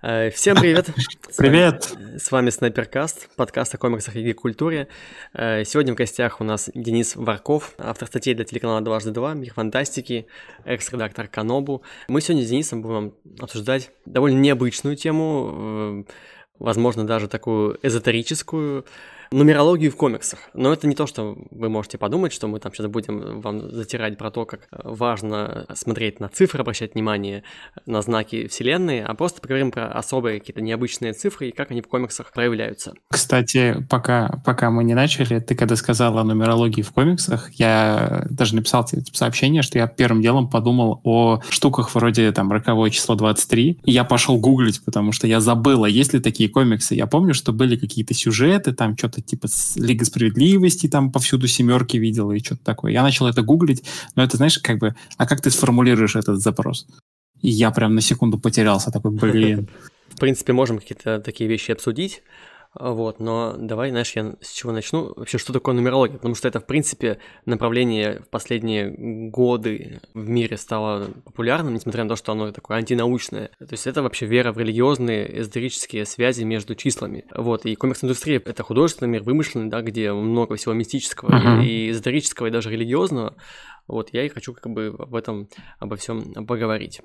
Э, всем привет! Привет! С вами, с вами Снайперкаст, подкаст о комиксах и культуре. Э, сегодня в гостях у нас Денис Варков, автор статей для телеканала «Дважды два», «Мир фантастики», экс-редактор Канобу. Мы сегодня с Денисом будем обсуждать довольно необычную тему, э, возможно, даже такую эзотерическую, нумерологию в комиксах. Но это не то, что вы можете подумать, что мы там сейчас будем вам затирать про то, как важно смотреть на цифры, обращать внимание на знаки вселенной, а просто поговорим про особые какие-то необычные цифры и как они в комиксах проявляются. Кстати, пока, пока мы не начали, ты когда сказал о нумерологии в комиксах, я даже написал тебе сообщение, что я первым делом подумал о штуках вроде там роковое число 23, и я пошел гуглить, потому что я забыл, а есть ли такие комиксы. Я помню, что были какие-то сюжеты, там что-то что-то типа Лига Справедливости, там повсюду семерки видел и что-то такое. Я начал это гуглить, но это, знаешь, как бы, а как ты сформулируешь этот запрос? И я прям на секунду потерялся, такой, блин. В принципе, можем какие-то такие вещи обсудить. Вот, но давай, знаешь, я с чего начну? Вообще, что такое нумерология? Потому что это, в принципе, направление в последние годы в мире стало популярным, несмотря на то, что оно такое антинаучное. То есть это вообще вера в религиозные, эзотерические связи между числами. Вот, и комикс-индустрия — это художественный мир, вымышленный, да, где много всего мистического uh-huh. и эзотерического, и даже религиозного. Вот, я и хочу как бы об этом, обо всем поговорить.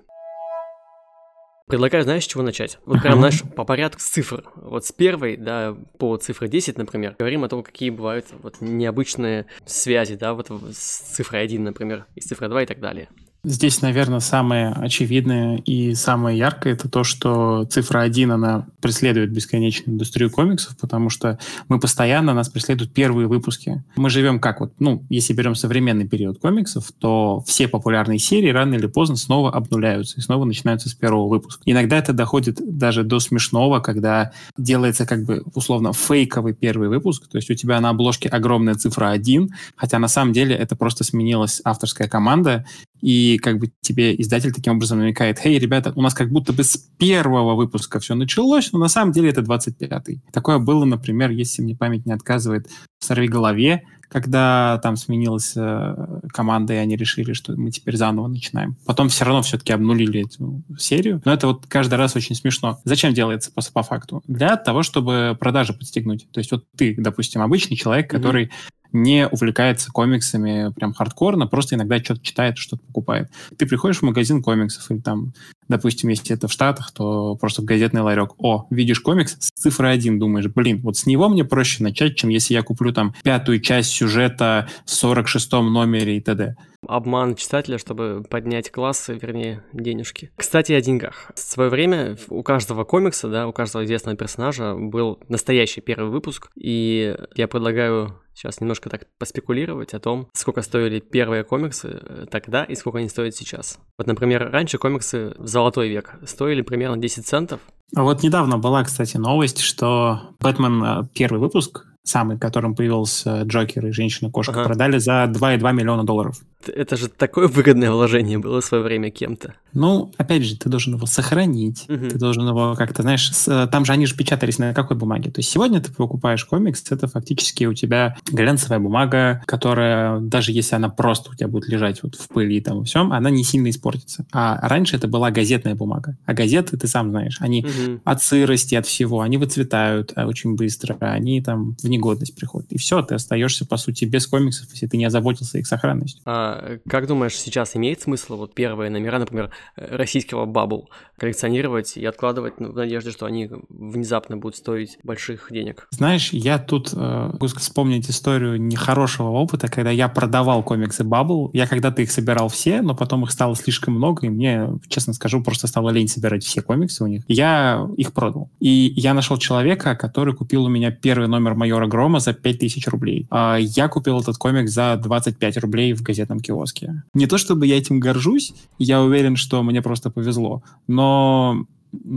Предлагаю, знаешь, с чего начать? Вот прям, знаешь, по порядку цифр. Вот с первой, да, по цифре 10, например, говорим о том, какие бывают вот необычные связи, да, вот с цифрой 1, например, и с цифрой 2 и так далее. Здесь, наверное, самое очевидное и самое яркое это то, что цифра 1, она преследует бесконечную индустрию комиксов, потому что мы постоянно, нас преследуют первые выпуски. Мы живем как вот, ну, если берем современный период комиксов, то все популярные серии рано или поздно снова обнуляются и снова начинаются с первого выпуска. Иногда это доходит даже до смешного, когда делается как бы условно фейковый первый выпуск, то есть у тебя на обложке огромная цифра 1, хотя на самом деле это просто сменилась авторская команда, и как бы тебе издатель таким образом намекает, «Хей, ребята, у нас как будто бы с первого выпуска все началось, но на самом деле это 25-й». Такое было, например, если мне память не отказывает, в «Сорви голове», когда там сменилась э, команда, и они решили, что мы теперь заново начинаем. Потом все равно все-таки обнулили эту серию. Но это вот каждый раз очень смешно. Зачем делается по, по факту? Для того, чтобы продажи подстегнуть. То есть вот ты, допустим, обычный человек, который mm-hmm не увлекается комиксами прям хардкорно, просто иногда что-то читает, что-то покупает. Ты приходишь в магазин комиксов, или там, допустим, если это в Штатах, то просто в газетный ларек. О, видишь комикс с цифрой один, думаешь, блин, вот с него мне проще начать, чем если я куплю там пятую часть сюжета в 46 номере и т.д обман читателя, чтобы поднять классы, вернее, денежки. Кстати, о деньгах. В свое время у каждого комикса, да, у каждого известного персонажа был настоящий первый выпуск, и я предлагаю сейчас немножко так поспекулировать о том, сколько стоили первые комиксы э, тогда и сколько они стоят сейчас. Вот, например, раньше комиксы в золотой век стоили примерно 10 центов. А вот недавно была, кстати, новость, что Бэтмен э, первый выпуск самый, которым появился Джокер и Женщина-кошка, ага. продали за 2,2 миллиона долларов. Это же такое выгодное вложение было в свое время кем-то. Ну, опять же, ты должен его сохранить, угу. ты должен его как-то, знаешь, с, там же они же печатались на какой бумаге. То есть сегодня ты покупаешь комикс, это фактически у тебя глянцевая бумага, которая, даже если она просто у тебя будет лежать вот в пыли и там и всем, она не сильно испортится. А раньше это была газетная бумага. А газеты, ты сам знаешь, они угу. от сырости, от всего, они выцветают а, очень быстро, они там в негодность приходят. И все, ты остаешься, по сути, без комиксов, если ты не озаботился их сохранностью. А как думаешь, сейчас имеет смысл вот первые номера, например, российского бабл коллекционировать и откладывать в надежде, что они внезапно будут стоить больших денег? Знаешь, я тут э, могу вспомнить историю нехорошего опыта, когда я продавал комиксы Bubble. Я когда-то их собирал все, но потом их стало слишком много, и мне, честно скажу, просто стало лень собирать все комиксы у них. Я их продал. И я нашел человека, который купил у меня первый номер Майора Грома за 5000 рублей. А я купил этот комикс за 25 рублей в газетном киоске. Не то чтобы я этим горжусь, я уверен, что мне просто повезло, но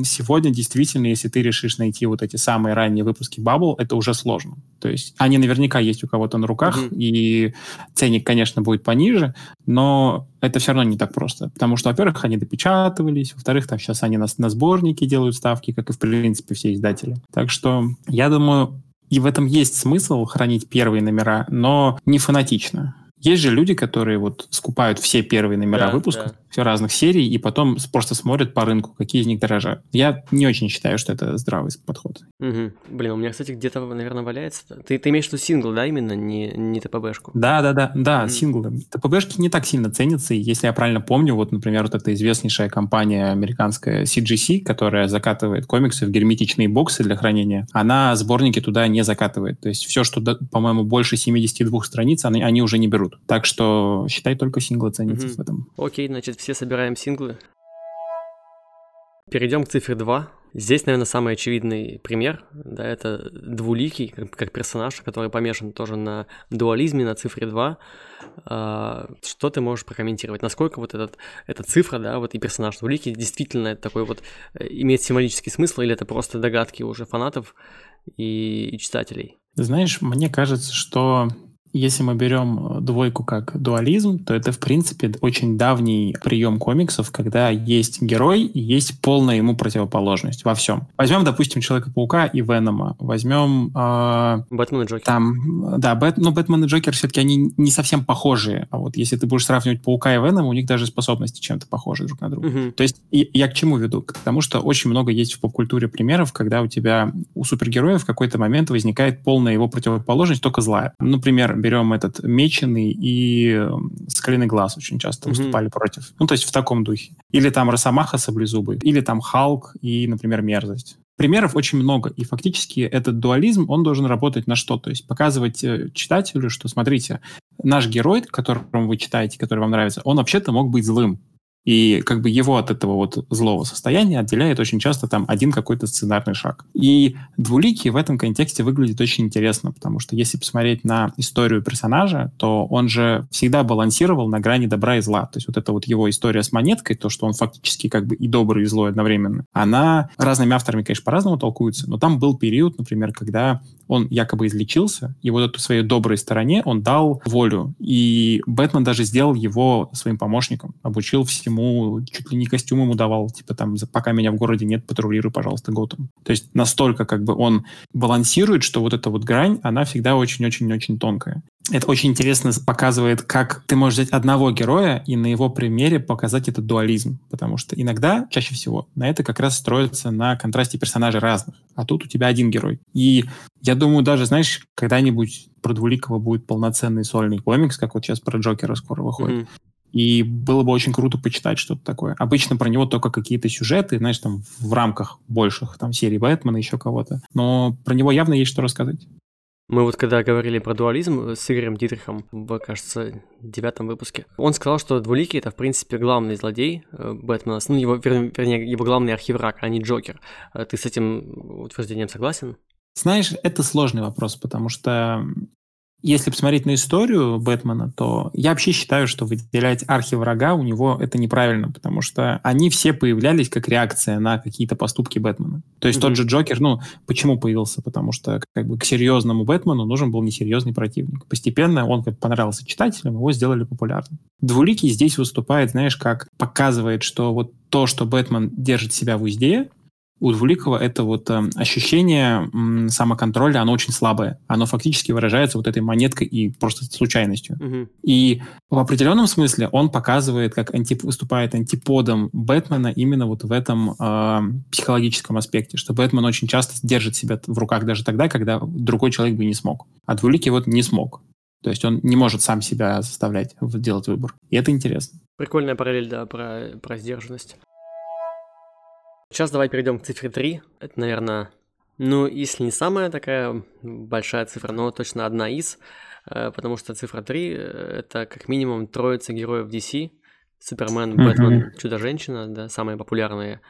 сегодня действительно, если ты решишь найти вот эти самые ранние выпуски Bubble, это уже сложно. То есть они наверняка есть у кого-то на руках, mm-hmm. и ценник, конечно, будет пониже, но это все равно не так просто. Потому что, во-первых, они допечатывались, во-вторых, там сейчас они на, на сборники делают ставки, как и, в принципе, все издатели. Так что, я думаю, и в этом есть смысл хранить первые номера, но не фанатично. Есть же люди, которые вот скупают все первые номера да, выпуска. Да. разных серий и потом просто смотрят по рынку, какие из них дороже. Я не очень считаю, что это здравый подход. Угу. Блин, у меня, кстати, где-то, наверное, валяется. Ты, ты имеешь в виду сингл, да, именно, не, не ТПБшку? Да, да, да, да, mm. синглы. ТПБшки не так сильно ценятся, и если я правильно помню, вот, например, вот эта известнейшая компания американская CGC, которая закатывает комиксы в герметичные боксы для хранения, она сборники туда не закатывает. То есть все, что, по-моему, больше 72 страниц, они, они уже не берут. Так что считай, только синглы ценятся mm-hmm. в этом. Окей, значит, все собираем синглы. Перейдем к цифре 2. Здесь, наверное, самый очевидный пример, да, это двуликий, как, как персонаж, который помешан тоже на дуализме, на цифре 2. А, что ты можешь прокомментировать? Насколько вот этот, эта цифра, да, вот и персонаж двуликий действительно такой вот э, имеет символический смысл, или это просто догадки уже фанатов и, и читателей? Знаешь, мне кажется, что если мы берем э, двойку как дуализм, то это, в принципе, очень давний прием комиксов, когда есть герой и есть полная ему противоположность во всем. Возьмем, допустим, Человека-паука и Венома. Возьмем... Э, Бэтмен и Джокер. Там, да, Бэт, но Бэтмен и Джокер все-таки они не совсем похожие. А вот если ты будешь сравнивать Паука и Венома, у них даже способности чем-то похожи друг на друга. Угу. То есть и, я к чему веду? К тому, что очень много есть в поп-культуре примеров, когда у тебя у супергероя в какой-то момент возникает полная его противоположность, только злая. Например, берем этот Меченый и эм, Скалиный глаз очень часто mm-hmm. выступали против. Ну, то есть в таком духе. Или там Росомаха Саблезубый, или там Халк и, например, Мерзость. Примеров очень много, и фактически этот дуализм, он должен работать на что? То есть показывать э, читателю, что, смотрите, наш герой, которому вы читаете, который вам нравится, он вообще-то мог быть злым. И как бы его от этого вот злого состояния отделяет очень часто там один какой-то сценарный шаг. И двуликий в этом контексте выглядит очень интересно, потому что если посмотреть на историю персонажа, то он же всегда балансировал на грани добра и зла. То есть вот эта вот его история с монеткой, то, что он фактически как бы и добрый, и злой одновременно, она разными авторами, конечно, по-разному толкуется, но там был период, например, когда он якобы излечился, и вот эту своей доброй стороне он дал волю. И Бэтмен даже сделал его своим помощником, обучил всему, чуть ли не костюм ему давал, типа там, пока меня в городе нет, патрулируй, пожалуйста, Готэм. То есть настолько как бы он балансирует, что вот эта вот грань, она всегда очень-очень-очень тонкая. Это очень интересно показывает, как ты можешь взять одного героя и на его примере показать этот дуализм. Потому что иногда, чаще всего, на это как раз строится на контрасте персонажей разных. А тут у тебя один герой. И я думаю, даже, знаешь, когда-нибудь про Двуликова будет полноценный сольный комикс, как вот сейчас про Джокера скоро выходит. Mm-hmm. И было бы очень круто почитать что-то такое. Обычно про него только какие-то сюжеты, знаешь, там в рамках больших там серий Бэтмена, еще кого-то. Но про него явно есть что рассказать. Мы вот когда говорили про дуализм с Игорем Дитрихом в, кажется, девятом выпуске, он сказал, что Двуликий — это, в принципе, главный злодей э, Бэтмена, ну, его, вернее, его главный архивраг, а не Джокер. Э, ты с этим утверждением согласен? Знаешь, это сложный вопрос, потому что если посмотреть на историю Бэтмена, то я вообще считаю, что выделять архиврага у него это неправильно, потому что они все появлялись как реакция на какие-то поступки Бэтмена. То есть mm-hmm. тот же Джокер, ну, почему появился? Потому что как бы к серьезному Бэтмену нужен был несерьезный противник. Постепенно он как понравился читателям, его сделали популярным. Двуликий здесь выступает, знаешь, как показывает, что вот то, что Бэтмен держит себя в узде, у Двуликова это вот э, ощущение э, самоконтроля, оно очень слабое. Оно фактически выражается вот этой монеткой и просто случайностью. Угу. И в определенном смысле он показывает, как анти выступает антиподом Бэтмена именно вот в этом э, психологическом аспекте, что Бэтмен очень часто держит себя в руках даже тогда, когда другой человек бы не смог. А Двуликий вот не смог. То есть он не может сам себя заставлять делать выбор. И это интересно. Прикольная параллель, да, про, про сдержанность. Сейчас давай перейдем к цифре 3. Это, наверное, ну, если не самая такая большая цифра, но точно одна из, э, потому что цифра 3 э, — это как минимум троица героев DC, Супермен, Бэтмен. Чудо-женщина, да, самые популярные.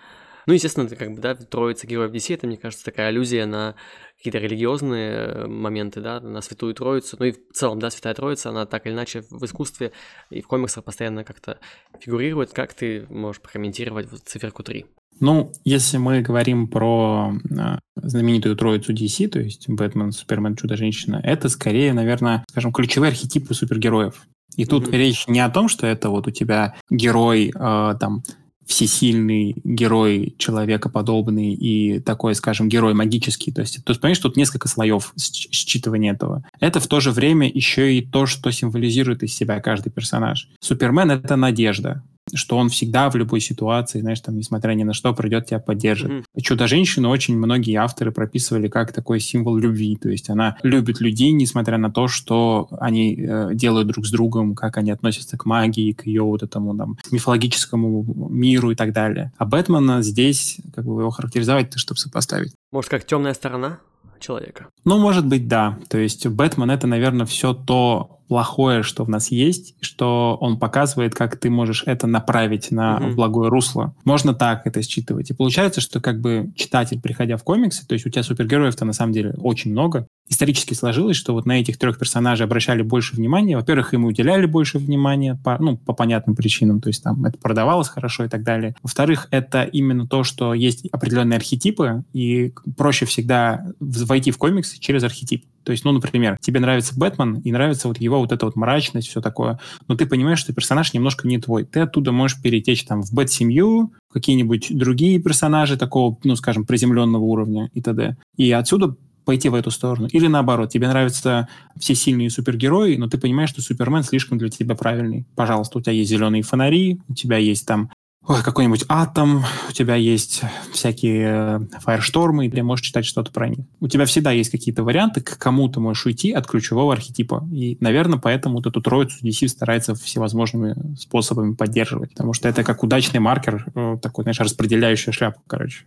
Ну, естественно, это как бы, да, троица героев DC, это, мне кажется, такая аллюзия на какие-то религиозные э, моменты, да, на Святую Троицу. Ну и в целом, да, Святая Троица, она так или иначе в искусстве и в комиксах постоянно как-то фигурирует. Как ты можешь прокомментировать циферку 3? Ну, если мы говорим про э, знаменитую троицу DC, то есть Бэтмен, Супермен, Чудо-женщина, это скорее, наверное, скажем, ключевые архетипы супергероев. И тут mm-hmm. речь не о том, что это вот у тебя герой э, там всесильный герой, человекоподобный и такой, скажем, герой магический. То есть, то есть понимаешь, тут несколько слоев считывания этого. Это в то же время еще и то, что символизирует из себя каждый персонаж. Супермен — это надежда. Что он всегда в любой ситуации, знаешь, там, несмотря ни на что, придет тебя поддержит. Mm-hmm. Чудо-женщину очень многие авторы прописывали как такой символ любви, то есть она любит людей, несмотря на то, что они э, делают друг с другом, как они относятся к магии, к ее вот этому там мифологическому миру и так далее. А Бэтмена здесь, как бы его характеризовать, чтобы сопоставить. Может, как темная сторона? Человека. Ну, может быть, да. То есть Бэтмен это, наверное, все то плохое, что в нас есть, что он показывает, как ты можешь это направить на mm-hmm. благое русло. Можно так это считывать. И получается, что как бы читатель, приходя в комиксы, то есть у тебя супергероев-то на самом деле очень много, исторически сложилось, что вот на этих трех персонажей обращали больше внимания. Во-первых, им уделяли больше внимания, по, ну, по понятным причинам, то есть там это продавалось хорошо и так далее. Во-вторых, это именно то, что есть определенные архетипы, и проще всегда войти в комиксы через архетип. То есть, ну, например, тебе нравится Бэтмен, и нравится вот его вот эта вот мрачность, все такое, но ты понимаешь, что персонаж немножко не твой. Ты оттуда можешь перетечь там в Бэт-семью, какие-нибудь другие персонажи такого, ну, скажем, приземленного уровня и т.д. И отсюда пойти в эту сторону. Или наоборот, тебе нравятся все сильные супергерои, но ты понимаешь, что Супермен слишком для тебя правильный. Пожалуйста, у тебя есть зеленые фонари, у тебя есть там ой, какой-нибудь атом, у тебя есть всякие э, фаерштормы, и ты можешь читать что-то про них. У тебя всегда есть какие-то варианты, к кому ты можешь уйти от ключевого архетипа. И, наверное, поэтому вот эту троицу DC старается всевозможными способами поддерживать, потому что это как удачный маркер, э, такой, знаешь, распределяющая шляпа, короче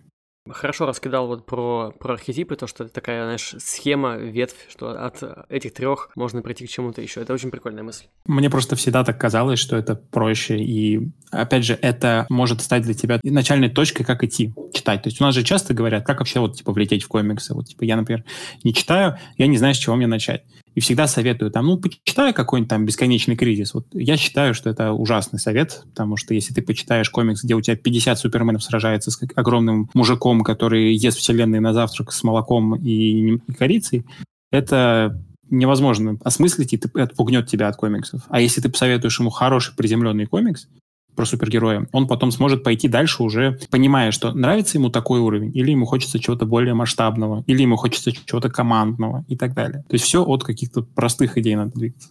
хорошо раскидал вот про, про архетипы, то, что это такая, знаешь, схема, ветвь, что от этих трех можно прийти к чему-то еще. Это очень прикольная мысль. Мне просто всегда так казалось, что это проще. И, опять же, это может стать для тебя начальной точкой, как идти читать. То есть у нас же часто говорят, как вообще вот, типа, влететь в комиксы. Вот, типа, я, например, не читаю, я не знаю, с чего мне начать и всегда советую там, ну, почитай какой-нибудь там бесконечный кризис. Вот я считаю, что это ужасный совет, потому что если ты почитаешь комикс, где у тебя 50 суперменов сражается с огромным мужиком, который ест вселенной на завтрак с молоком и, и корицей, это невозможно осмыслить, и ты, отпугнет тебя от комиксов. А если ты посоветуешь ему хороший приземленный комикс, про супергероя, он потом сможет пойти дальше уже, понимая, что нравится ему такой уровень, или ему хочется чего-то более масштабного, или ему хочется чего-то командного и так далее. То есть все от каких-то простых идей надо двигаться.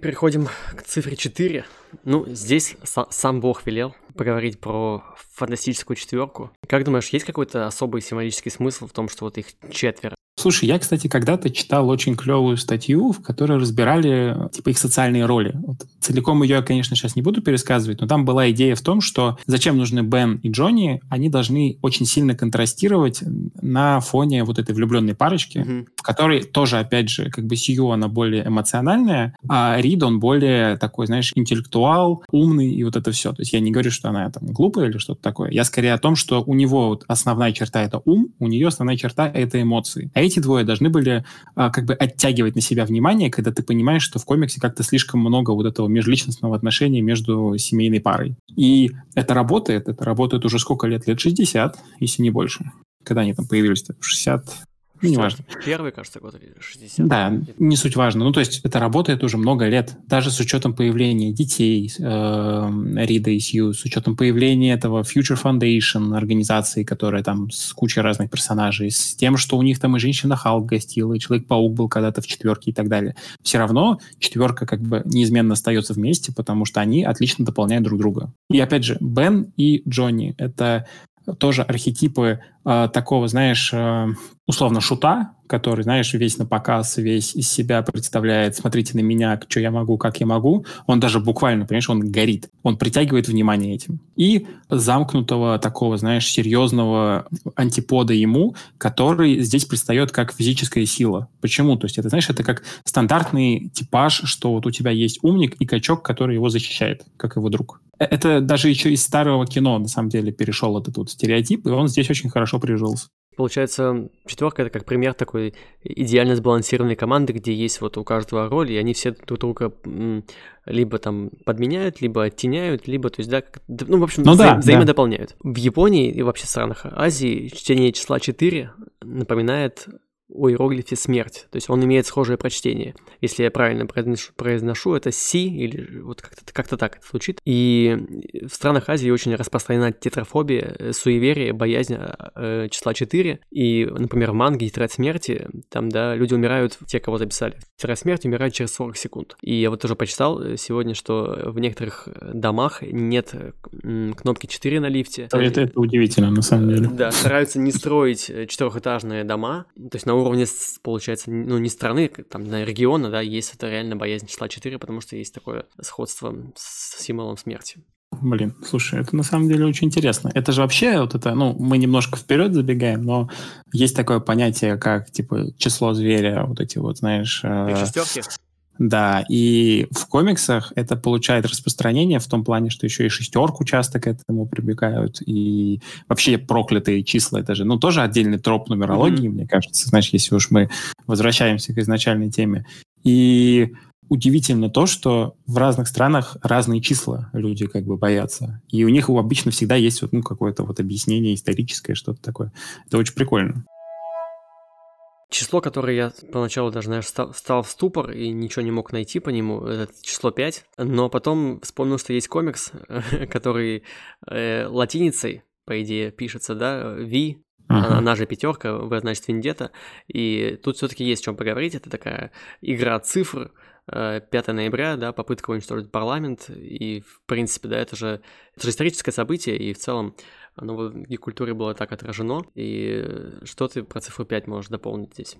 Переходим к цифре 4. Ну, здесь сам Бог велел поговорить про фантастическую четверку. Как думаешь, есть какой-то особый символический смысл в том, что вот их четверо? Слушай, я, кстати, когда-то читал очень клевую статью, в которой разбирали типа их социальные роли. Вот, целиком ее конечно, сейчас не буду пересказывать, но там была идея в том, что зачем нужны Бен и Джонни, они должны очень сильно контрастировать на фоне вот этой влюбленной парочки, mm-hmm. В которой тоже, опять же, как бы Сью, она более эмоциональная, а Рид, он более такой, знаешь, интеллектуал, умный и вот это все. То есть я не говорю, что она там глупая или что-то такое. Я скорее о том, что у него вот основная черта — это ум, у нее основная черта — это эмоции. А эти двое должны были а, как бы оттягивать на себя внимание, когда ты понимаешь, что в комиксе как-то слишком много вот этого межличностного отношения между семейной парой. И это работает, это работает уже сколько лет? Лет 60, если не больше. Когда они там появились? 60, ну, неважно. Первый, кажется, год или 60. Да, не суть важно. Ну, то есть это работает уже много лет, даже с учетом появления детей э, Рида и Сью, с учетом появления этого Future Foundation, организации, которая там с кучей разных персонажей, с тем, что у них там и женщина Халк гостила, и Человек-паук был когда-то в четверке и так далее. Все равно четверка как бы неизменно остается вместе, потому что они отлично дополняют друг друга. И опять же, Бен и Джонни — это тоже архетипы э, такого, знаешь, э, условно шута, который, знаешь, весь на показ, весь из себя представляет, смотрите на меня, что я могу, как я могу. Он даже буквально, понимаешь, он горит. Он притягивает внимание этим. И замкнутого такого, знаешь, серьезного антипода ему, который здесь предстает как физическая сила. Почему? То есть это, знаешь, это как стандартный типаж, что вот у тебя есть умник и качок, который его защищает, как его друг. Э, это даже еще из старого кино, на самом деле, перешел этот вот стереотип, и он здесь очень хорошо прижился. Получается, четверка это как пример такой идеально сбалансированной команды, где есть вот у каждого роль, и они все друг друга либо там подменяют, либо оттеняют, либо, то есть, да, как, ну, в общем, ну, вза- да, взаимодополняют. Да. В Японии и вообще странах Азии чтение числа 4 напоминает о иероглифе смерть. То есть он имеет схожее прочтение. Если я правильно произношу, произношу это си, или вот как-то как так это звучит. И в странах Азии очень распространена тетрафобия, э, суеверие, боязнь э, числа 4. И, например, в манге «Тетрадь смерти», там, да, люди умирают, те, кого записали. Тетрадь смерти умирают через 40 секунд. И я вот тоже почитал э, сегодня, что в некоторых домах нет кнопки 4 на лифте. Это, это удивительно, на самом деле. Да, стараются не строить четырехэтажные дома. То есть на уровне, получается, ну, не страны, там, на региона, да, есть это реально боязнь числа 4, потому что есть такое сходство с символом смерти. Блин, слушай, это на самом деле очень интересно. Это же вообще вот это, ну, мы немножко вперед забегаем, но есть такое понятие, как, типа, число зверя, вот эти вот, знаешь... Э, шестерки? Да, и в комиксах это получает распространение в том плане, что еще и шестерку часто к этому прибегают, и вообще проклятые числа, это же, ну, тоже отдельный троп нумерологии, mm-hmm. мне кажется, значит, если уж мы возвращаемся к изначальной теме. И удивительно то, что в разных странах разные числа люди как бы боятся. И у них обычно всегда есть вот, ну, какое-то вот объяснение историческое, что-то такое. Это очень прикольно. Число, которое я поначалу даже, знаешь, стал, стал в ступор и ничего не мог найти по нему, это число 5, но потом вспомнил, что есть комикс, который э, латиницей, по идее, пишется, да, V, uh-huh. она, же пятерка, V значит Вендета, и тут все-таки есть о чем поговорить, это такая игра цифр, 5 э, ноября, да, попытка уничтожить парламент, и, в принципе, да, это же, это же историческое событие, и в целом оно в гик-культуре было так отражено. И что ты про цифру 5 можешь дополнить здесь?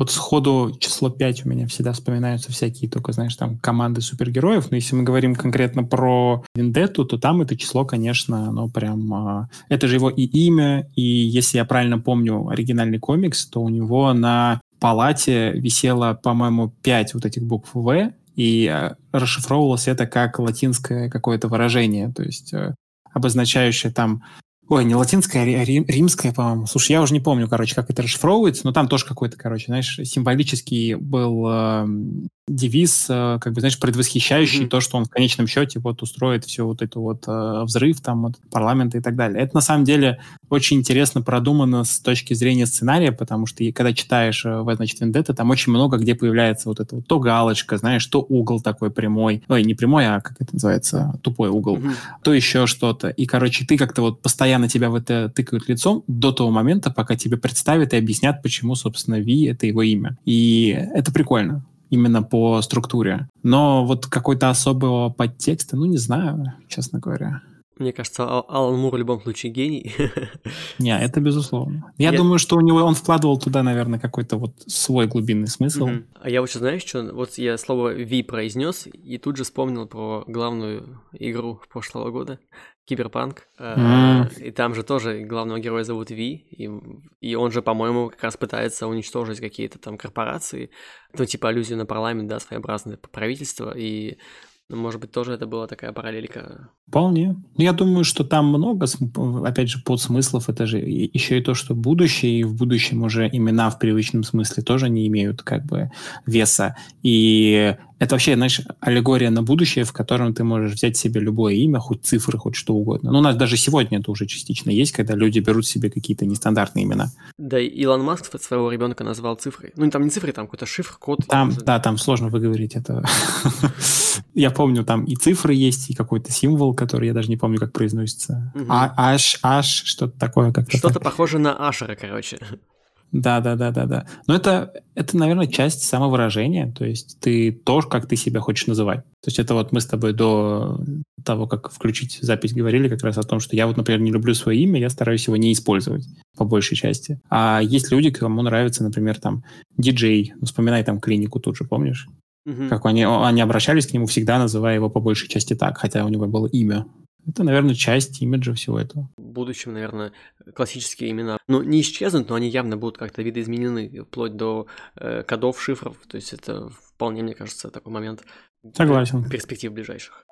Вот сходу число 5 у меня всегда вспоминаются всякие только, знаешь, там команды супергероев. Но если мы говорим конкретно про Вендетту, то там это число, конечно, оно прям... А, это же его и имя, и если я правильно помню оригинальный комикс, то у него на палате висело, по-моему, 5 вот этих букв «В», и а, расшифровывалось это как латинское какое-то выражение, то есть э, обозначающее там Ой, не латинская, а рим, римская, по-моему. Слушай, я уже не помню, короче, как это расшифровывается, но там тоже какой-то, короче, знаешь, символический был э, девиз, э, как бы, знаешь, предвосхищающий mm-hmm. то, что он в конечном счете вот устроит все вот это вот э, взрыв там вот парламента и так далее. Это на самом деле очень интересно продумано с точки зрения сценария, потому что когда читаешь э, в значит, Вендетта, там очень много где появляется вот это вот то галочка, знаешь, то угол такой прямой, ой, не прямой, а как это называется, тупой угол, mm-hmm. то еще что-то. И, короче, ты как-то вот постоянно тебя в это тыкают лицом до того момента, пока тебе представят и объяснят, почему, собственно, Ви — это его имя. И это прикольно именно по структуре. Но вот какой-то особого подтекста, ну, не знаю, честно говоря. Мне кажется, Алан Мур в любом случае гений. Не, это безусловно. Я, я думаю, что у него он вкладывал туда, наверное, какой-то вот свой глубинный смысл. Угу. А я вот знаешь, что вот я слово V произнес и тут же вспомнил про главную игру прошлого года. Киберпанк. Mm. И там же тоже главного героя зовут Ви, и, и он же, по-моему, как раз пытается уничтожить какие-то там корпорации, ну, типа аллюзию на парламент, да, своеобразное правительство, и ну, может быть, тоже это была такая параллелька. Вполне. Ну, я думаю, что там много, опять же, подсмыслов. Это же еще и то, что будущее, и в будущем уже имена в привычном смысле тоже не имеют как бы веса. И это вообще, знаешь, аллегория на будущее, в котором ты можешь взять себе любое имя, хоть цифры, хоть что угодно. Ну, у нас даже сегодня это уже частично есть, когда люди берут себе какие-то нестандартные имена. Да, Илон Маск своего ребенка назвал цифрой. Ну, там не цифры, там какой-то шифр, код. Там, да, там сложно выговорить это. Я помню, там и цифры есть, и какой-то символ, который я даже не помню, как произносится. А, аш, аш, что-то такое. Что-то похоже на Ашера, короче. Да, да, да, да, да. Но это, это, наверное, часть самовыражения. То есть ты то, как ты себя хочешь называть. То есть это вот мы с тобой до того, как включить запись, говорили как раз о том, что я вот, например, не люблю свое имя, я стараюсь его не использовать по большей части. А есть люди, кому нравится, например, там, диджей. Ну, вспоминай там клинику тут же, помнишь? Угу. Как они, они обращались к нему всегда, называя его по большей части так, хотя у него было имя это, наверное, часть имиджа всего этого. В будущем, наверное, классические имена, ну, не исчезнут, но они явно будут как-то видоизменены, вплоть до э, кодов, шифров. То есть это вполне, мне кажется, такой момент. Согласен. Перспектив ближайших.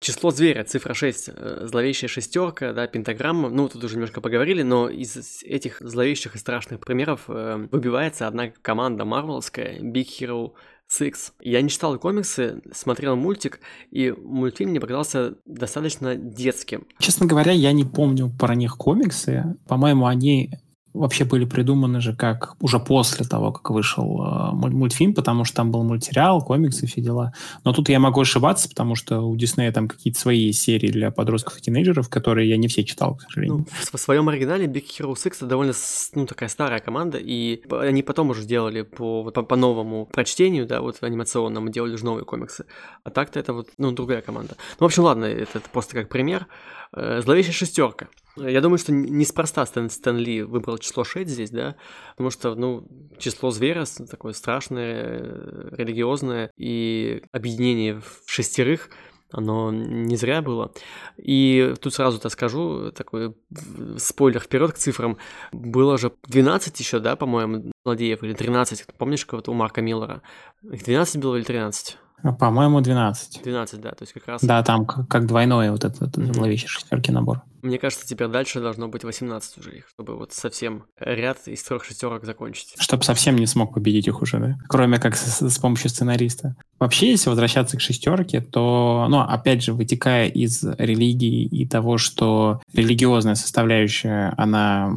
Число зверя, цифра 6, э, зловещая шестерка, да, пентаграмма. Ну, тут уже немножко поговорили, но из этих зловещих и страшных примеров э, выбивается одна команда марвелская, Big Hero Six. Я не читал комиксы, смотрел мультик, и мультфильм мне показался достаточно детским. Честно говоря, я не помню про них комиксы. По-моему, они вообще были придуманы же как уже после того, как вышел э, мультфильм, потому что там был мультсериал, комиксы, все дела. Но тут я могу ошибаться, потому что у Диснея там какие-то свои серии для подростков и тинейджеров, которые я не все читал, к сожалению. Ну, в, в своем оригинале Big Hero 6 это довольно ну, такая старая команда, и они потом уже сделали по, по, по новому прочтению, да, вот анимационному, делали уже новые комиксы. А так-то это вот, ну, другая команда. Ну, в общем, ладно, это, это просто как пример. Э, Зловещая шестерка. Я думаю, что неспроста Стэн, Стэн Ли выбрал число 6 здесь, да, потому что, ну, число зверя такое страшное, религиозное, и объединение в шестерых, оно не зря было. И тут сразу-то скажу, такой спойлер вперед к цифрам, было же 12 еще, да, по-моему, злодеев, или 13, помнишь, вот у Марка Миллера? Их 12 было или 13? По-моему, 12. 12, да, то есть как раз... Да, там как, как двойной вот этот mm-hmm. зловещий шестерки набор. Мне кажется, теперь дальше должно быть 18 уже их, чтобы вот совсем ряд из трех шестерок закончить. Чтобы совсем не смог победить их уже, да? Кроме как с, с помощью сценариста. Вообще, если возвращаться к шестерке, то, ну, опять же, вытекая из религии и того, что религиозная составляющая, она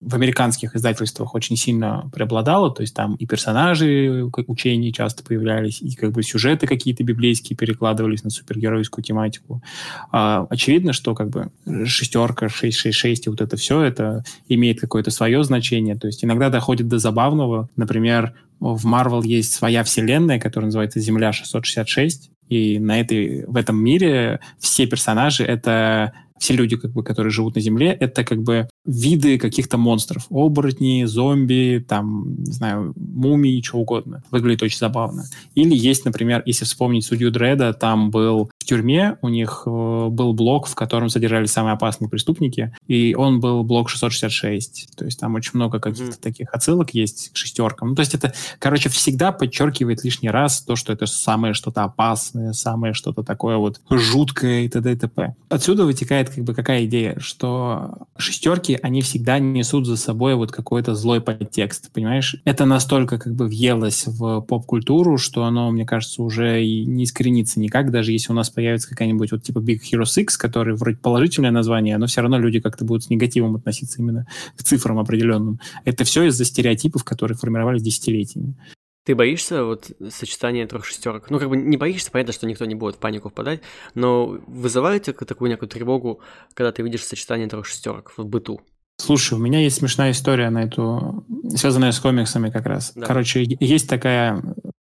в американских издательствах очень сильно преобладало, то есть там и персонажи как учений часто появлялись, и как бы сюжеты какие-то библейские перекладывались на супергеройскую тематику. А, очевидно, что как бы шестерка, 666 и вот это все, это имеет какое-то свое значение, то есть иногда доходит до забавного, например, в Marvel есть своя вселенная, которая называется Земля 666, и на этой, в этом мире все персонажи — это все люди, как бы, которые живут на Земле, это как бы виды каких-то монстров. Оборотни, зомби, там, не знаю, мумии, чего угодно. Выглядит очень забавно. Или есть, например, если вспомнить судью Дреда, там был в тюрьме, у них э, был блок, в котором содержались самые опасные преступники, и он был блок 666. То есть там очень много каких-то mm-hmm. таких отсылок есть к шестеркам. Ну, то есть это, короче, всегда подчеркивает лишний раз то, что это самое что-то опасное, самое что-то такое вот жуткое и т.д. и т.п. Отсюда вытекает как бы какая идея, что шестерки, они всегда несут за собой вот какой-то злой подтекст, понимаешь? Это настолько как бы въелось в поп-культуру, что оно, мне кажется, уже и не искоренится никак, даже если у нас появится какая-нибудь вот типа Big Hero 6, который вроде положительное название, но все равно люди как-то будут с негативом относиться именно к цифрам определенным. Это все из-за стереотипов, которые формировались десятилетиями. Ты боишься вот сочетания трех шестерок? Ну, как бы не боишься, понятно, что никто не будет в панику впадать, но вызывает тебя такую некую тревогу, когда ты видишь сочетание трех шестерок в быту? Слушай, у меня есть смешная история на эту, связанная с комиксами как раз. Да. Короче, есть такая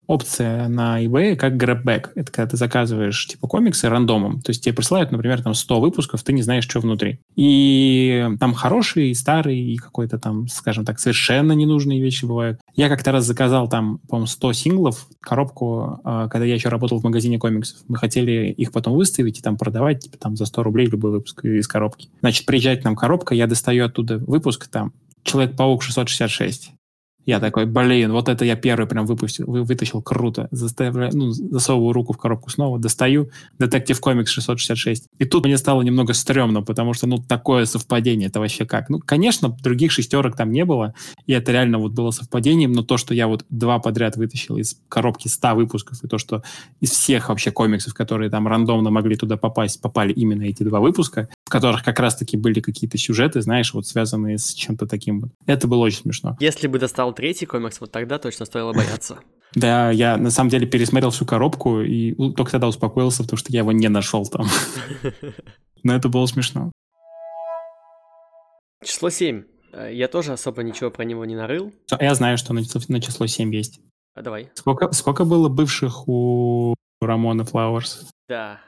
опция на eBay как grabback. Это когда ты заказываешь типа комиксы рандомом. То есть тебе присылают, например, там 100 выпусков, ты не знаешь, что внутри. И там хорошие, и старые, и какой-то там, скажем так, совершенно ненужные вещи бывают. Я как-то раз заказал там, по-моему, 100 синглов, коробку, а, когда я еще работал в магазине комиксов. Мы хотели их потом выставить и там продавать, типа там за 100 рублей любой выпуск из коробки. Значит, приезжает к нам коробка, я достаю оттуда выпуск там, Человек-паук 666. Я такой, блин, вот это я первый прям выпустил, вы, вытащил круто. Заставляю, ну, засовываю руку в коробку снова, достаю Детектив Комикс 666. И тут мне стало немного стрёмно, потому что, ну, такое совпадение, это вообще как? Ну, конечно, других шестерок там не было, и это реально вот было совпадением, но то, что я вот два подряд вытащил из коробки 100 выпусков, и то, что из всех вообще комиксов, которые там рандомно могли туда попасть, попали именно эти два выпуска, в которых как раз-таки были какие-то сюжеты, знаешь, вот связанные с чем-то таким вот. Это было очень смешно. Если бы достал третий комикс, вот тогда точно стоило бояться. Да, я на самом деле пересмотрел всю коробку и только тогда успокоился, потому что я его не нашел там. Но это было смешно. Число 7. Э, я тоже особо ничего про него не нарыл. Я знаю, что на число, на число 7 есть. А давай. Сколько, сколько было бывших у Рамона Флауэрс? Да,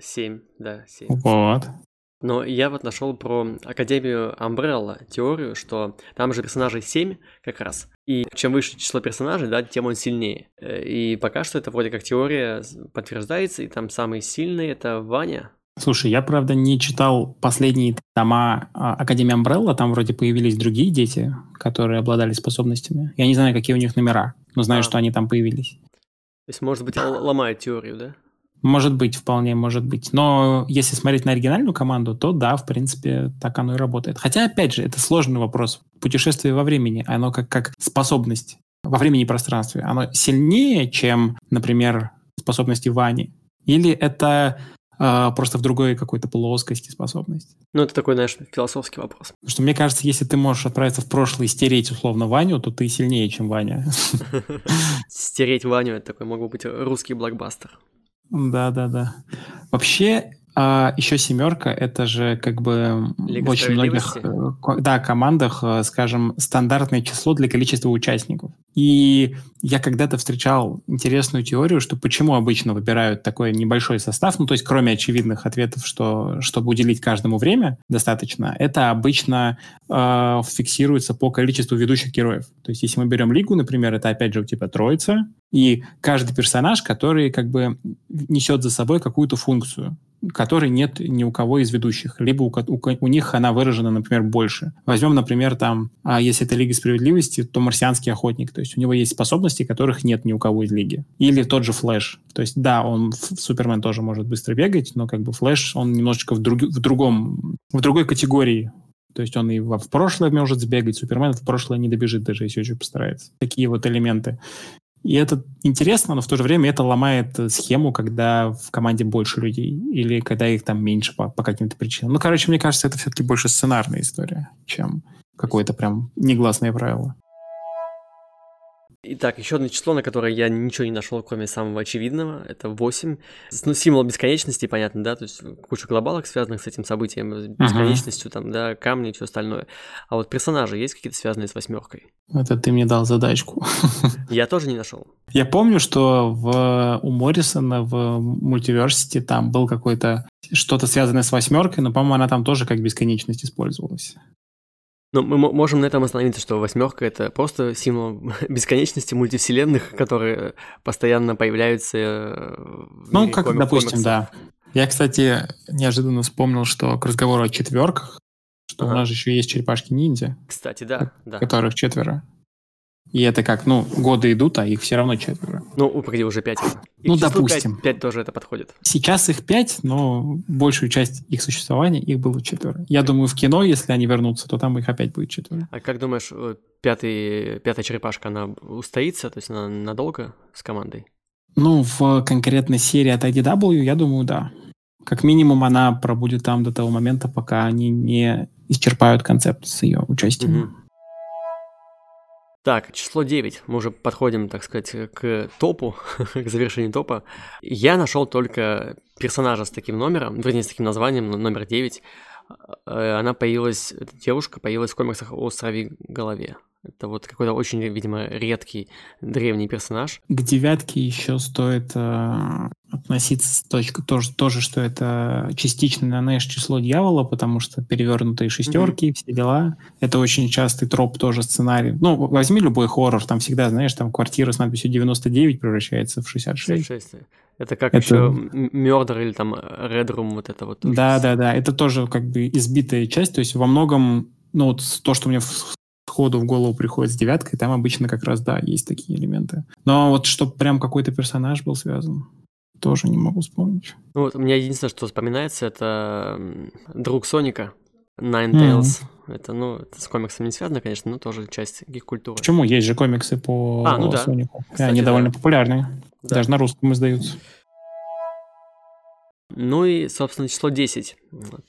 7, да, 7. Вот. Но я вот нашел про Академию Umbrella теорию, что там же персонажей 7 как раз. И чем выше число персонажей, да, тем он сильнее. Э, и пока что это вроде как теория подтверждается, и там самый сильный это Ваня. Слушай, я, правда, не читал последние тома а, Академии Umbrella, там вроде появились другие дети, которые обладали способностями. Я не знаю, какие у них номера, но знаю, а. что они там появились. То есть, может быть, ломают теорию, да? Может быть, вполне может быть. Но если смотреть на оригинальную команду, то да, в принципе, так оно и работает. Хотя, опять же, это сложный вопрос. Путешествие во времени, оно как, как способность во времени и пространстве, оно сильнее, чем, например, способности Вани? Или это а, просто в другой какой-то плоскости способность. Ну, это такой, знаешь, философский вопрос. Потому что мне кажется, если ты можешь отправиться в прошлое и стереть, условно, Ваню, то ты сильнее, чем Ваня. Стереть Ваню — это такой, мог бы быть русский блокбастер. Да-да-да. Вообще, а еще семерка это же как бы Лига в очень многих э, да, командах, э, скажем, стандартное число для количества участников. И я когда-то встречал интересную теорию, что почему обычно выбирают такой небольшой состав, ну то есть кроме очевидных ответов, что чтобы уделить каждому время достаточно, это обычно э, фиксируется по количеству ведущих героев. То есть если мы берем лигу, например, это опять же типа троица, и каждый персонаж, который как бы несет за собой какую-то функцию которой нет ни у кого из ведущих, либо у, у, у них она выражена, например, больше. Возьмем, например, там, а если это Лига Справедливости, то марсианский охотник, то есть у него есть способности, которых нет ни у кого из Лиги. Или тот же Флэш. То есть, да, он, Супермен тоже может быстро бегать, но как бы Флэш, он немножечко в, друг, в другом, в другой категории то есть он и в прошлое может сбегать, Супермен в прошлое не добежит, даже если очень постарается. Такие вот элементы. И это интересно, но в то же время это ломает э, схему, когда в команде больше людей или когда их там меньше по, по каким-то причинам. Ну, короче, мне кажется, это все-таки больше сценарная история, чем какое-то прям негласное правило. Итак, еще одно число, на которое я ничего не нашел, кроме самого очевидного, это 8. Ну, символ бесконечности, понятно, да, то есть куча глобалок, связанных с этим событием, с бесконечностью, uh-huh. там, да, камни и все остальное. А вот персонажи есть какие-то связанные с восьмеркой? Это ты мне дал задачку. Я тоже не нашел. Я помню, что в, у Моррисона в мультиверсити там был какой-то что-то связанное с восьмеркой, но, по-моему, она там тоже как бесконечность использовалась. Но мы можем на этом остановиться, что восьмерка это просто символ бесконечности мультивселенных, которые постоянно появляются. Э, ну, как, комик, допустим, да. Я, кстати, неожиданно вспомнил, что к разговору о четверках, что ага. у нас же еще есть черепашки-ниндзя. Кстати, да, да. Которых четверо. И это как, ну, годы идут, а их все равно четверо. Ну, погоди, уже пять. И ну, допустим. Пять, пять тоже это подходит. Сейчас их пять, но большую часть их существования их было четверо. Я думаю, в кино, если они вернутся, то там их опять будет четверо. А как думаешь, э, пятый, пятая черепашка, она устоится, то есть она надолго с командой? Ну, в конкретной серии от IDW, я думаю, да. Как минимум она пробудет там до того момента, пока они не исчерпают концепт с ее участием. Угу. Так, число 9. Мы уже подходим, так сказать, к топу, к завершению топа. Я нашел только персонажа с таким номером, вернее, с таким названием, номер 9. Э, она появилась, эта девушка появилась в комиксах о Срави Голове. Это вот какой-то очень, видимо, редкий древний персонаж. К девятке еще стоит э, относиться точка тоже, тоже, что это частично, знаешь, число дьявола, потому что перевернутые шестерки, mm-hmm. все дела. Это очень частый троп тоже сценарий. Ну, возьми любой хоррор, там всегда, знаешь, там квартира с надписью 99 превращается в 66. 66. Это как это... еще Murder или там Red Room, вот это вот. Да, да, да. Это тоже как бы избитая часть. То есть во многом, ну вот то, что мне сходу в голову приходит с девяткой, там обычно как раз, да, есть такие элементы. Но вот чтобы прям какой-то персонаж был связан, тоже не могу вспомнить. Ну вот, у меня единственное, что вспоминается, это друг Соника, Ninetales. Mm-hmm. Это, ну, это с комиксом не связано, конечно, но тоже часть гик-культуры. Почему? Есть же комиксы по а, ну, да. Сонику. Кстати, Они да. довольно популярные. Да. Даже на русском издаются. Ну и, собственно, число 10.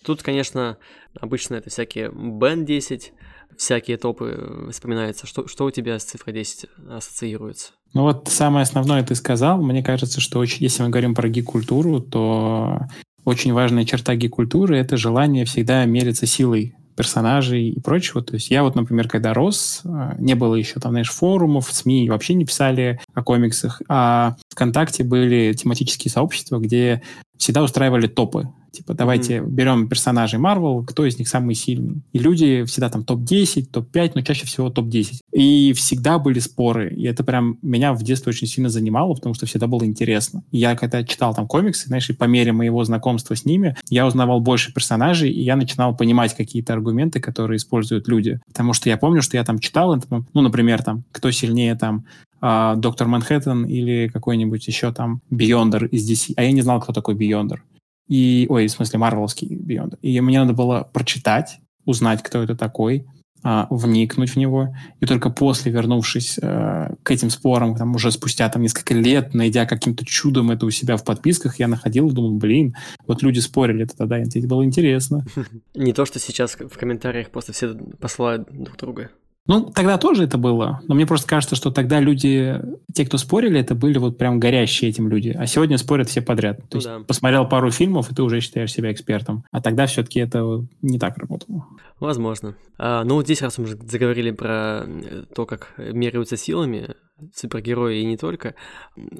Тут, конечно, обычно это всякие Бен 10, всякие топы вспоминаются. Что, что у тебя с цифрой 10 ассоциируется? Ну вот самое основное ты сказал. Мне кажется, что очень, если мы говорим про гик-культуру, то очень важная черта гик-культуры — это желание всегда мериться силой персонажей и прочего. То есть я вот, например, когда рос, э, не было еще там, знаешь, форумов, СМИ вообще не писали о комиксах, а ВКонтакте были тематические сообщества, где всегда устраивали топы. Типа, давайте mm-hmm. берем персонажей Marvel, кто из них самый сильный. И люди всегда там топ-10, топ-5, но чаще всего топ-10. И всегда были споры. И это прям меня в детстве очень сильно занимало, потому что всегда было интересно. И я когда читал там комиксы, знаешь, и по мере моего знакомства с ними, я узнавал больше персонажей, и я начинал понимать какие-то аргументы, которые используют люди. Потому что я помню, что я там читал, ну, например, там, кто сильнее там Доктор Манхэттен или какой-нибудь еще там Биондер из DC. А я не знал, кто такой Биондер. И, ой, в смысле, Марвеловский Beyond. И мне надо было прочитать, узнать, кто это такой, а, вникнуть в него, и только после, вернувшись э, к этим спорам, там уже спустя там несколько лет, найдя каким-то чудом это у себя в подписках, я находил и думал, блин, вот люди спорили, это тогда это было интересно. Не то, что сейчас в комментариях просто все посылают друг друга. Ну, тогда тоже это было, но мне просто кажется, что тогда люди, те, кто спорили, это были вот прям горящие этим люди, а сегодня спорят все подряд. То ну, есть да. посмотрел пару фильмов, и ты уже считаешь себя экспертом. А тогда все-таки это не так работало. Возможно. А, ну, вот здесь, раз мы уже заговорили про то, как меряются силами супергерои и не только,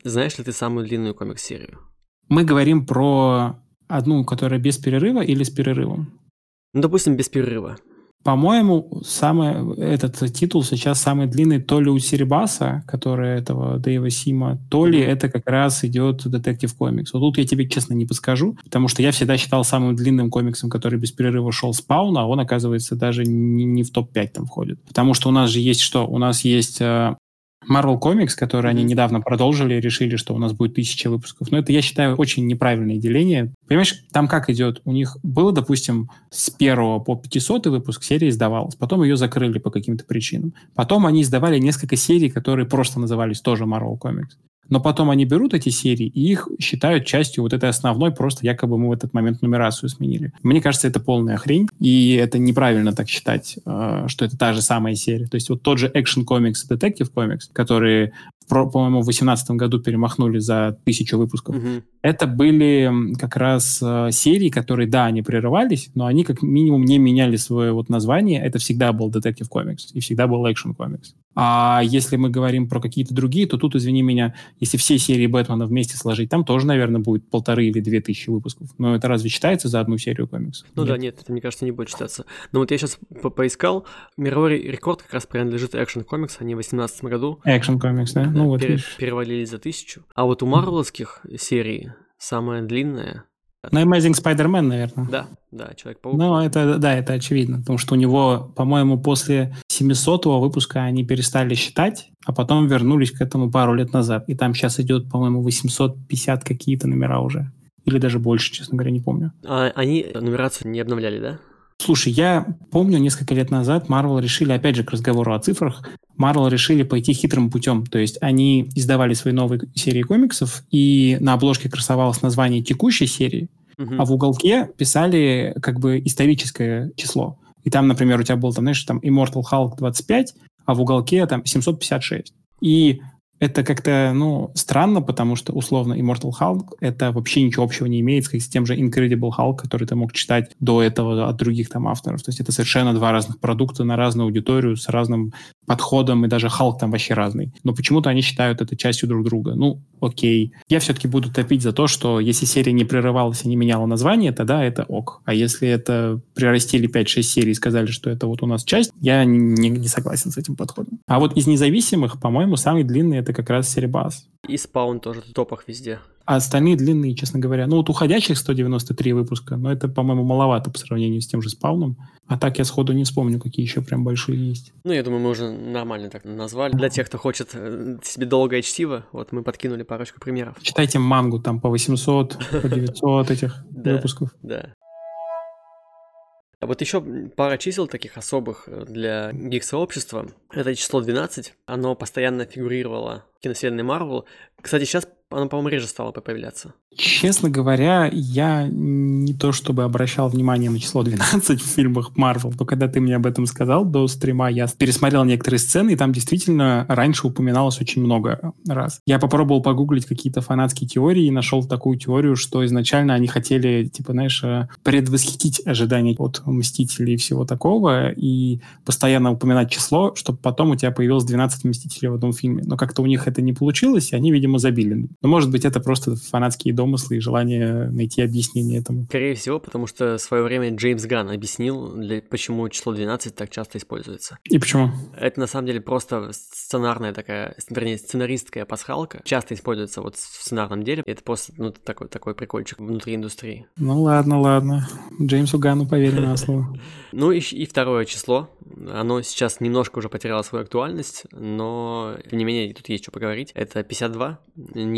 знаешь ли ты самую длинную комикс-серию? Мы говорим про одну, которая без перерыва или с перерывом? Ну, допустим, без перерыва. По-моему, самый, этот титул сейчас самый длинный то ли у Серебаса, который этого Дэйва Сима, то ли это как раз идет Детектив Комикс. Вот тут я тебе честно не подскажу, потому что я всегда считал самым длинным комиксом, который без перерыва шел Спаун, а он, оказывается, даже не, не в топ-5 там входит. Потому что у нас же есть что? У нас есть э, Marvel Comics, которые они недавно продолжили, решили, что у нас будет тысяча выпусков. Но это, я считаю, очень неправильное деление. Понимаешь, там как идет? У них было, допустим, с первого по 500 выпуск серия издавалась, потом ее закрыли по каким-то причинам. Потом они издавали несколько серий, которые просто назывались тоже Marvel Comics. Но потом они берут эти серии и их считают частью вот этой основной, просто якобы мы в этот момент нумерацию сменили. Мне кажется, это полная хрень, и это неправильно так считать, э, что это та же самая серия. То есть вот тот же Action Comics, Detective Comics, которые по-моему, в 2018 году перемахнули за тысячу выпусков. Угу. Это были как раз э, серии, которые, да, они прерывались, но они как минимум не меняли свое вот название. Это всегда был Detective Comics и всегда был Action Comics. А если мы говорим про какие-то другие, то тут, извини меня, если все серии Бэтмена вместе сложить, там тоже, наверное, будет полторы или две тысячи выпусков. Но это разве считается за одну серию комиксов? Ну нет. да, нет, это, мне кажется, не будет считаться. Но вот я сейчас по поискал, мировой рекорд как раз принадлежит Action Comics, они в 2018 году. Action Comics, да? ну, вот пере, перевалили за тысячу. А вот у марвеловских серий самая длинная на Amazing Spider-Man, наверное. Да, да, Человек-паук. Ну, это, да, это очевидно, потому что у него, по-моему, после 700-го выпуска они перестали считать, а потом вернулись к этому пару лет назад. И там сейчас идет, по-моему, 850 какие-то номера уже. Или даже больше, честно говоря, не помню. А они нумерацию не обновляли, да? Слушай, я помню, несколько лет назад Marvel решили, опять же, к разговору о цифрах, Marvel решили пойти хитрым путем. То есть они издавали свои новые серии комиксов, и на обложке красовалось название текущей серии, угу. а в уголке писали как бы историческое число. И там, например, у тебя был, там, знаешь, там Immortal Hulk 25, а в уголке там 756. И это как-то, ну, странно, потому что, условно, Immortal Hulk это вообще ничего общего не имеет с тем же Incredible Hulk, который ты мог читать до этого от других там авторов. То есть это совершенно два разных продукта на разную аудиторию с разным подходом, и даже Халк там вообще разный. Но почему-то они считают это частью друг друга. Ну, окей. Я все-таки буду топить за то, что если серия не прерывалась и не меняла название, тогда это ок. А если это прирастили 5-6 серий и сказали, что это вот у нас часть, я не, не согласен с этим подходом. А вот из независимых, по-моему, самый длинный это как раз Серебас. И спаун тоже в топах везде. А остальные длинные, честно говоря. Ну, вот уходящих 193 выпуска, но это, по-моему, маловато по сравнению с тем же спауном. А так я сходу не вспомню, какие еще прям большие есть. Ну, я думаю, мы уже нормально так назвали. Для тех, кто хочет э, себе долго и чтиво, вот мы подкинули парочку примеров. Читайте мангу, там по 800, по 900 этих выпусков. Да. А вот еще пара чисел таких особых э, для гик-сообщества. Это число 12. Оно постоянно фигурировало в киновселенной Марвел. Кстати, сейчас оно, по-моему, реже стало появляться. Честно говоря, я не то чтобы обращал внимание на число 12 в фильмах Marvel, но когда ты мне об этом сказал до стрима, я пересмотрел некоторые сцены, и там действительно раньше упоминалось очень много раз. Я попробовал погуглить какие-то фанатские теории и нашел такую теорию, что изначально они хотели, типа, знаешь, э, предвосхитить ожидания от Мстителей и всего такого, и постоянно упоминать число, чтобы потом у тебя появилось 12 Мстителей в одном фильме. Но как-то у них это не получилось, и они, видимо, забили. Но, может быть, это просто фанатские домыслы и желание найти объяснение этому. Скорее всего, потому что в свое время Джеймс Ган объяснил, для, почему число 12 так часто используется. И почему? Это на самом деле просто сценарная такая, вернее, сценаристская пасхалка. Часто используется вот в сценарном деле. Это просто ну, такой, такой прикольчик внутри индустрии. Ну ладно, ладно. Джеймсу Гану поверим на слово. Ну и, и второе число. Оно сейчас немножко уже потеряло свою актуальность, но тем не менее тут есть что поговорить. Это 52,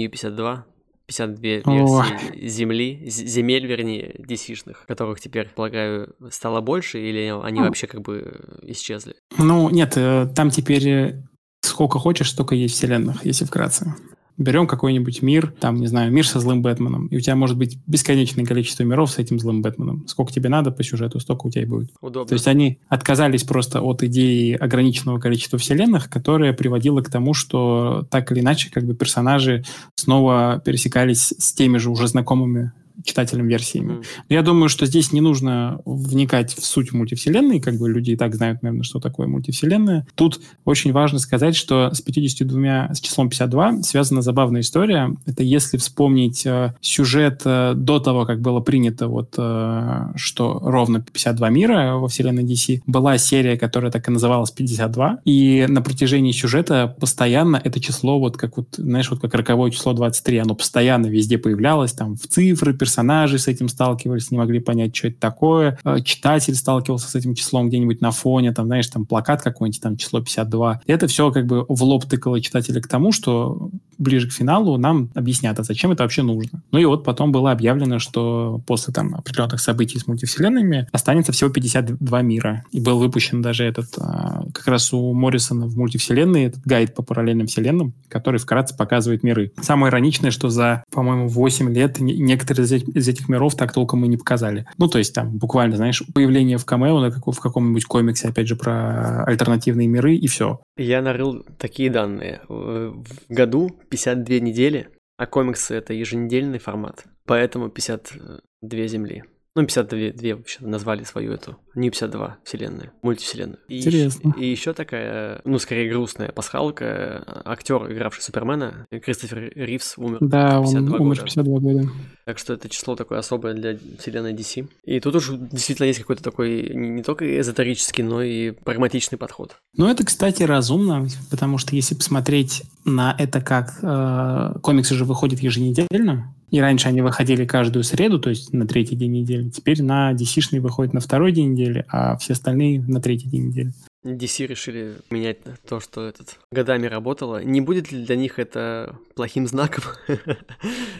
New 52, 52 версии земли, земель, вернее, DC-шных, которых теперь, полагаю, стало больше, или они вообще как бы исчезли? Ну, нет, э, там теперь э, сколько хочешь, столько есть вселенных, если вкратце. Берем какой-нибудь мир, там, не знаю, мир со злым Бэтменом, и у тебя может быть бесконечное количество миров с этим злым Бэтменом. Сколько тебе надо по сюжету, столько у тебя и будет. Удобно. То есть они отказались просто от идеи ограниченного количества вселенных, которая приводила к тому, что так или иначе как бы персонажи снова пересекались с теми же уже знакомыми читателям версиями. Mm. Я думаю, что здесь не нужно вникать в суть мультивселенной, как бы люди и так знают, наверное, что такое мультивселенная. Тут очень важно сказать, что с 52, с числом 52 связана забавная история. Это если вспомнить э, сюжет э, до того, как было принято вот, э, что ровно 52 мира во вселенной DC, была серия, которая так и называлась 52, и на протяжении сюжета постоянно это число, вот как вот, знаешь, вот как роковое число 23, оно постоянно везде появлялось, там, в цифры, персонажи с этим сталкивались, не могли понять, что это такое. Э, читатель сталкивался с этим числом где-нибудь на фоне, там, знаешь, там плакат какой-нибудь, там число 52. И это все как бы в лоб тыкало читателя к тому, что ближе к финалу нам объяснят, а зачем это вообще нужно. Ну и вот потом было объявлено, что после там определенных событий с мультивселенными останется всего 52 мира. И был выпущен даже этот, а, как раз у Моррисона в мультивселенной, этот гайд по параллельным вселенным, который вкратце показывает миры. Самое ироничное, что за, по-моему, 8 лет некоторые из из этих миров так толком и не показали. Ну, то есть там буквально, знаешь, появление в камео на как, в каком-нибудь комиксе, опять же, про альтернативные миры, и все. Я нарыл такие данные. В году 52 недели, а комиксы — это еженедельный формат, поэтому 52 земли. Ну, 52 две вообще назвали свою эту. Не 52 вселенную, мультивселенную. И Интересно. И еще такая, ну, скорее грустная пасхалка. Актер, игравший Супермена, Кристофер Ривз, умер Да, он умер года. 52 года. Так что это число такое особое для вселенной DC. И тут уже действительно есть какой-то такой не, не только эзотерический, но и прагматичный подход. Ну, это, кстати, разумно, потому что если посмотреть на это как... Э, комиксы же выходят еженедельно, и раньше они выходили каждую среду, то есть на третий день недели. Теперь на DC-шный выходит на второй день недели, а все остальные на третий день недели. DC решили менять то, что этот годами работало. Не будет ли для них это плохим знаком?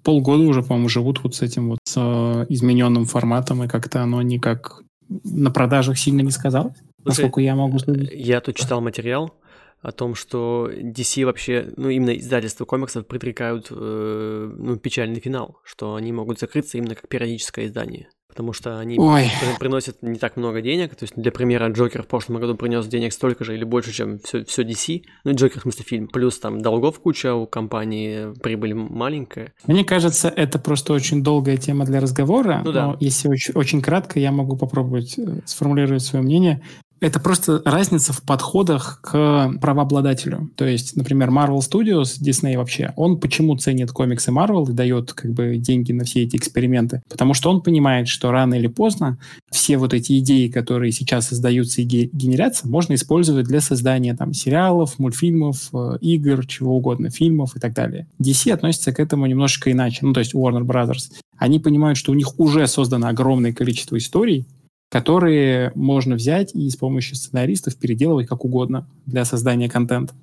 Полгода уже, по-моему, живут вот с этим вот с э, измененным форматом, и как-то оно никак на продажах сильно не сказалось, насколько я могу судить. Я тут читал материал, о том, что DC вообще, ну, именно издательства комиксов предрекают э, ну, печальный финал, что они могут закрыться именно как периодическое издание. Потому что они Ой. приносят не так много денег. То есть, для примера, Джокер в прошлом году принес денег столько же или больше, чем все, все DC. Ну, Джокер, в смысле, фильм. Плюс там долгов куча у компании, прибыль маленькая. Мне кажется, это просто очень долгая тема для разговора. Ну, да. Но если очень, очень кратко, я могу попробовать э, сформулировать свое мнение. Это просто разница в подходах к правообладателю. То есть, например, Marvel Studios, Disney вообще, он почему ценит комиксы Marvel и дает как бы деньги на все эти эксперименты? Потому что он понимает, что рано или поздно все вот эти идеи, которые сейчас создаются и генерятся, можно использовать для создания там сериалов, мультфильмов, э, игр, чего угодно, фильмов и так далее. DC относится к этому немножечко иначе. Ну, то есть Warner Brothers. Они понимают, что у них уже создано огромное количество историй, которые можно взять и с помощью сценаристов переделывать как угодно для создания контента.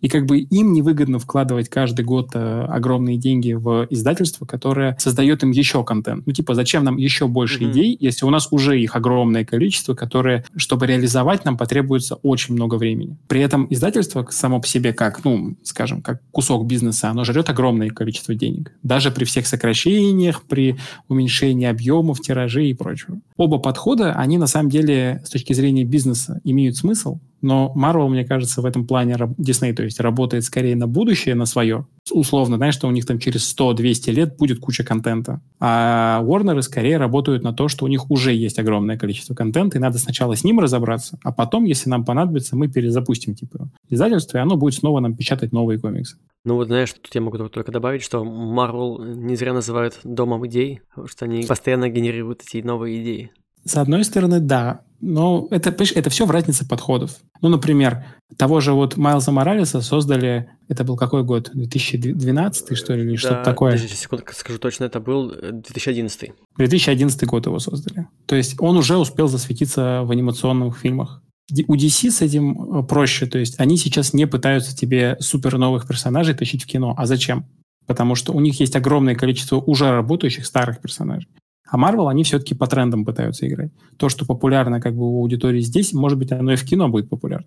И как бы им невыгодно вкладывать каждый год э, огромные деньги в издательство, которое создает им еще контент. Ну, типа, зачем нам еще больше mm-hmm. идей, если у нас уже их огромное количество, которые, чтобы реализовать, нам потребуется очень много времени. При этом издательство само по себе как, ну, скажем, как кусок бизнеса, оно жрет огромное количество денег. Даже при всех сокращениях, при уменьшении объемов, тиражей и прочего. Оба подхода, они на самом деле с точки зрения бизнеса имеют смысл, но Marvel, мне кажется, в этом плане Disney, то есть работает скорее на будущее, на свое. Условно, знаешь, что у них там через 100-200 лет будет куча контента. А Warner скорее работают на то, что у них уже есть огромное количество контента, и надо сначала с ним разобраться, а потом, если нам понадобится, мы перезапустим типа издательство, и оно будет снова нам печатать новые комиксы. Ну вот знаешь, тут я могу только добавить, что Marvel не зря называют домом идей, потому что они постоянно генерируют эти новые идеи. С одной стороны, да. Но это, это все в разнице подходов. Ну, например, того же вот Майлза Моралеса создали, это был какой год? 2012 что ли, или да, что-то такое? Сейчас, секунду, скажу точно, это был 2011. 2011 год его создали. То есть он уже успел засветиться в анимационных фильмах. У DC с этим э, проще, то есть они сейчас не пытаются тебе супер новых персонажей тащить в кино. А зачем? потому что у них есть огромное количество уже работающих старых персонажей. А Marvel, они все-таки по трендам пытаются играть. То, что популярно как бы у аудитории здесь, может быть, оно и в кино будет популярно.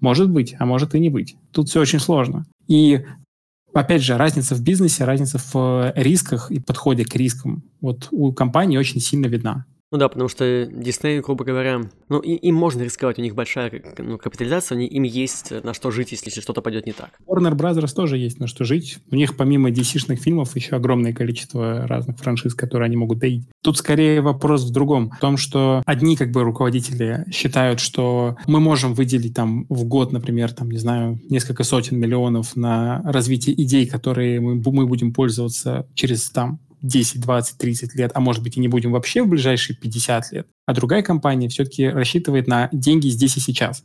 Может быть, а может и не быть. Тут все очень сложно. И опять же, разница в бизнесе, разница в э, рисках и подходе к рискам вот у компании очень сильно видна. Ну да, потому что Disney, грубо говоря, ну и, им можно рисковать, у них большая ну, капитализация, они, им есть на что жить, если что-то пойдет не так. Warner Brothers тоже есть на что жить. У них помимо DC-шных фильмов еще огромное количество разных франшиз, которые они могут доить. Тут скорее вопрос в другом, в том, что одни как бы руководители считают, что мы можем выделить там в год, например, там, не знаю, несколько сотен миллионов на развитие идей, которые мы, мы будем пользоваться через там 10, 20, 30 лет, а может быть и не будем вообще в ближайшие 50 лет. А другая компания все-таки рассчитывает на деньги здесь и сейчас.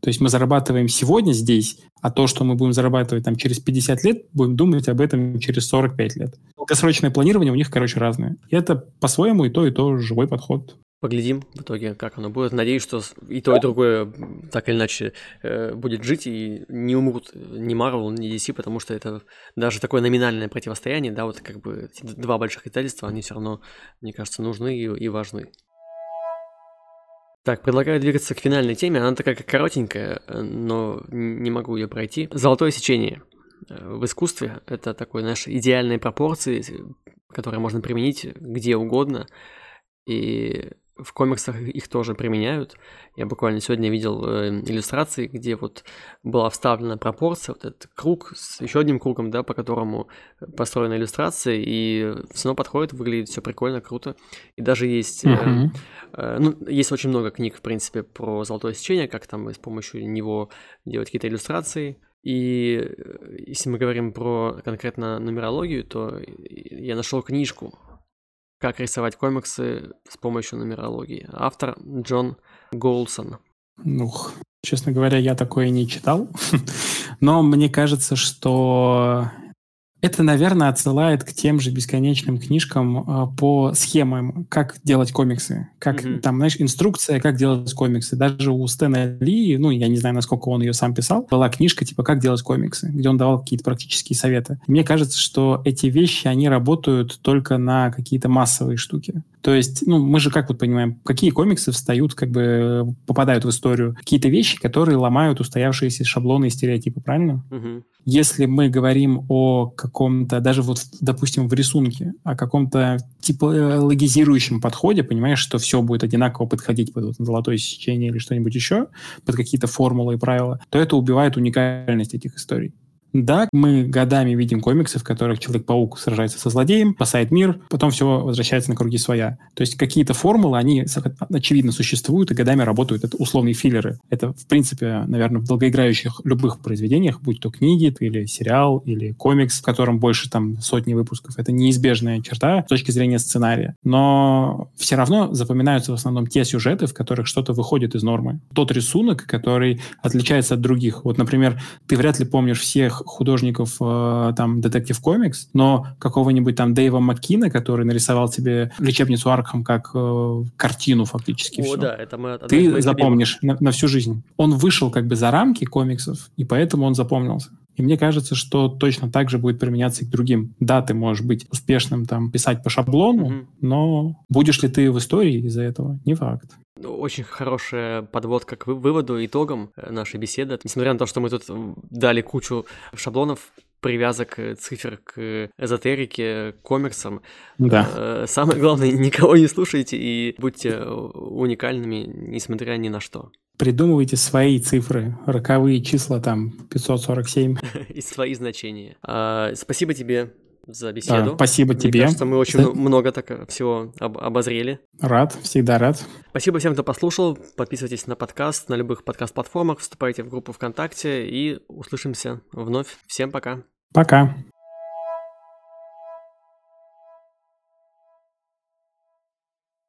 То есть мы зарабатываем сегодня здесь, а то, что мы будем зарабатывать там через 50 лет, будем думать об этом через 45 лет. Долгосрочное планирование у них, короче, разное. И это по-своему и то, и то живой подход. Поглядим в итоге, как оно будет. Надеюсь, что и то, и другое так или иначе э, будет жить и не умрут ни Marvel, ни DC, потому что это даже такое номинальное противостояние, да, вот как бы два больших издательства, они все равно, мне кажется, нужны и, и важны. Так, предлагаю двигаться к финальной теме. Она такая коротенькая, но не могу ее пройти. Золотое сечение э, в искусстве. Это такой наш идеальные пропорции, которые можно применить где угодно. И в комиксах их тоже применяют. Я буквально сегодня видел э, иллюстрации, где вот была вставлена пропорция, вот этот круг с еще одним кругом, да, по которому построена иллюстрация, и все равно подходит, выглядит все прикольно, круто. И даже есть, mm-hmm. э, э, ну, есть очень много книг, в принципе, про золотое сечение, как там с помощью него делать какие-то иллюстрации. И э, если мы говорим про конкретно нумерологию, то я нашел книжку как рисовать комиксы с помощью нумерологии. Автор Джон Голсон. Ух, честно говоря, я такое не читал. Но мне кажется, что это, наверное, отсылает к тем же бесконечным книжкам э, по схемам, как делать комиксы. Как mm-hmm. там, знаешь, инструкция, как делать комиксы. Даже у Стэна Ли, ну, я не знаю, насколько он ее сам писал, была книжка типа «Как делать комиксы», где он давал какие-то практические советы. Мне кажется, что эти вещи, они работают только на какие-то массовые штуки. То есть, ну, мы же как вот понимаем, какие комиксы встают, как бы попадают в историю? Какие-то вещи, которые ломают устоявшиеся шаблоны и стереотипы, правильно? Угу. Если мы говорим о каком-то, даже вот, допустим, в рисунке, о каком-то типологизирующем подходе, понимаешь, что все будет одинаково подходить под вот золотое сечение или что-нибудь еще, под какие-то формулы и правила, то это убивает уникальность этих историй. Да, мы годами видим комиксы, в которых Человек-паук сражается со злодеем, спасает мир, потом все возвращается на круги своя. То есть какие-то формулы, они очевидно существуют и годами работают. Это условные филлеры. Это, в принципе, наверное, в долгоиграющих любых произведениях, будь то книги или сериал, или комикс, в котором больше там сотни выпусков. Это неизбежная черта с точки зрения сценария. Но все равно запоминаются в основном те сюжеты, в которых что-то выходит из нормы. Тот рисунок, который отличается от других. Вот, например, ты вряд ли помнишь всех художников э, там Detective Comics, но какого-нибудь там Дэйва Маккина, который нарисовал тебе лечебницу Аркхам как э, картину фактически. О, все. да, это мы... Ты запомнишь на, на всю жизнь. Он вышел как бы за рамки комиксов, и поэтому он запомнился. И мне кажется, что точно так же будет применяться и к другим. Да, ты можешь быть успешным, там, писать по шаблону, mm-hmm. но будешь ли ты в истории из-за этого? Не факт. Очень хорошая подводка к выводу, итогам э, нашей беседы. Несмотря на то, что мы тут дали кучу шаблонов, привязок э, цифр к эзотерике, к комиксам. Да. Э, самое главное, никого не слушайте и будьте уникальными, несмотря ни на что. Придумывайте свои цифры, роковые числа там 547. И свои значения. А, спасибо тебе за беседу. Да, спасибо Мне тебе. кажется, мы очень За... много так всего об обозрели. Рад, всегда рад. Спасибо всем, кто послушал. Подписывайтесь на подкаст на любых подкаст-платформах, вступайте в группу ВКонтакте и услышимся вновь. Всем пока. Пока.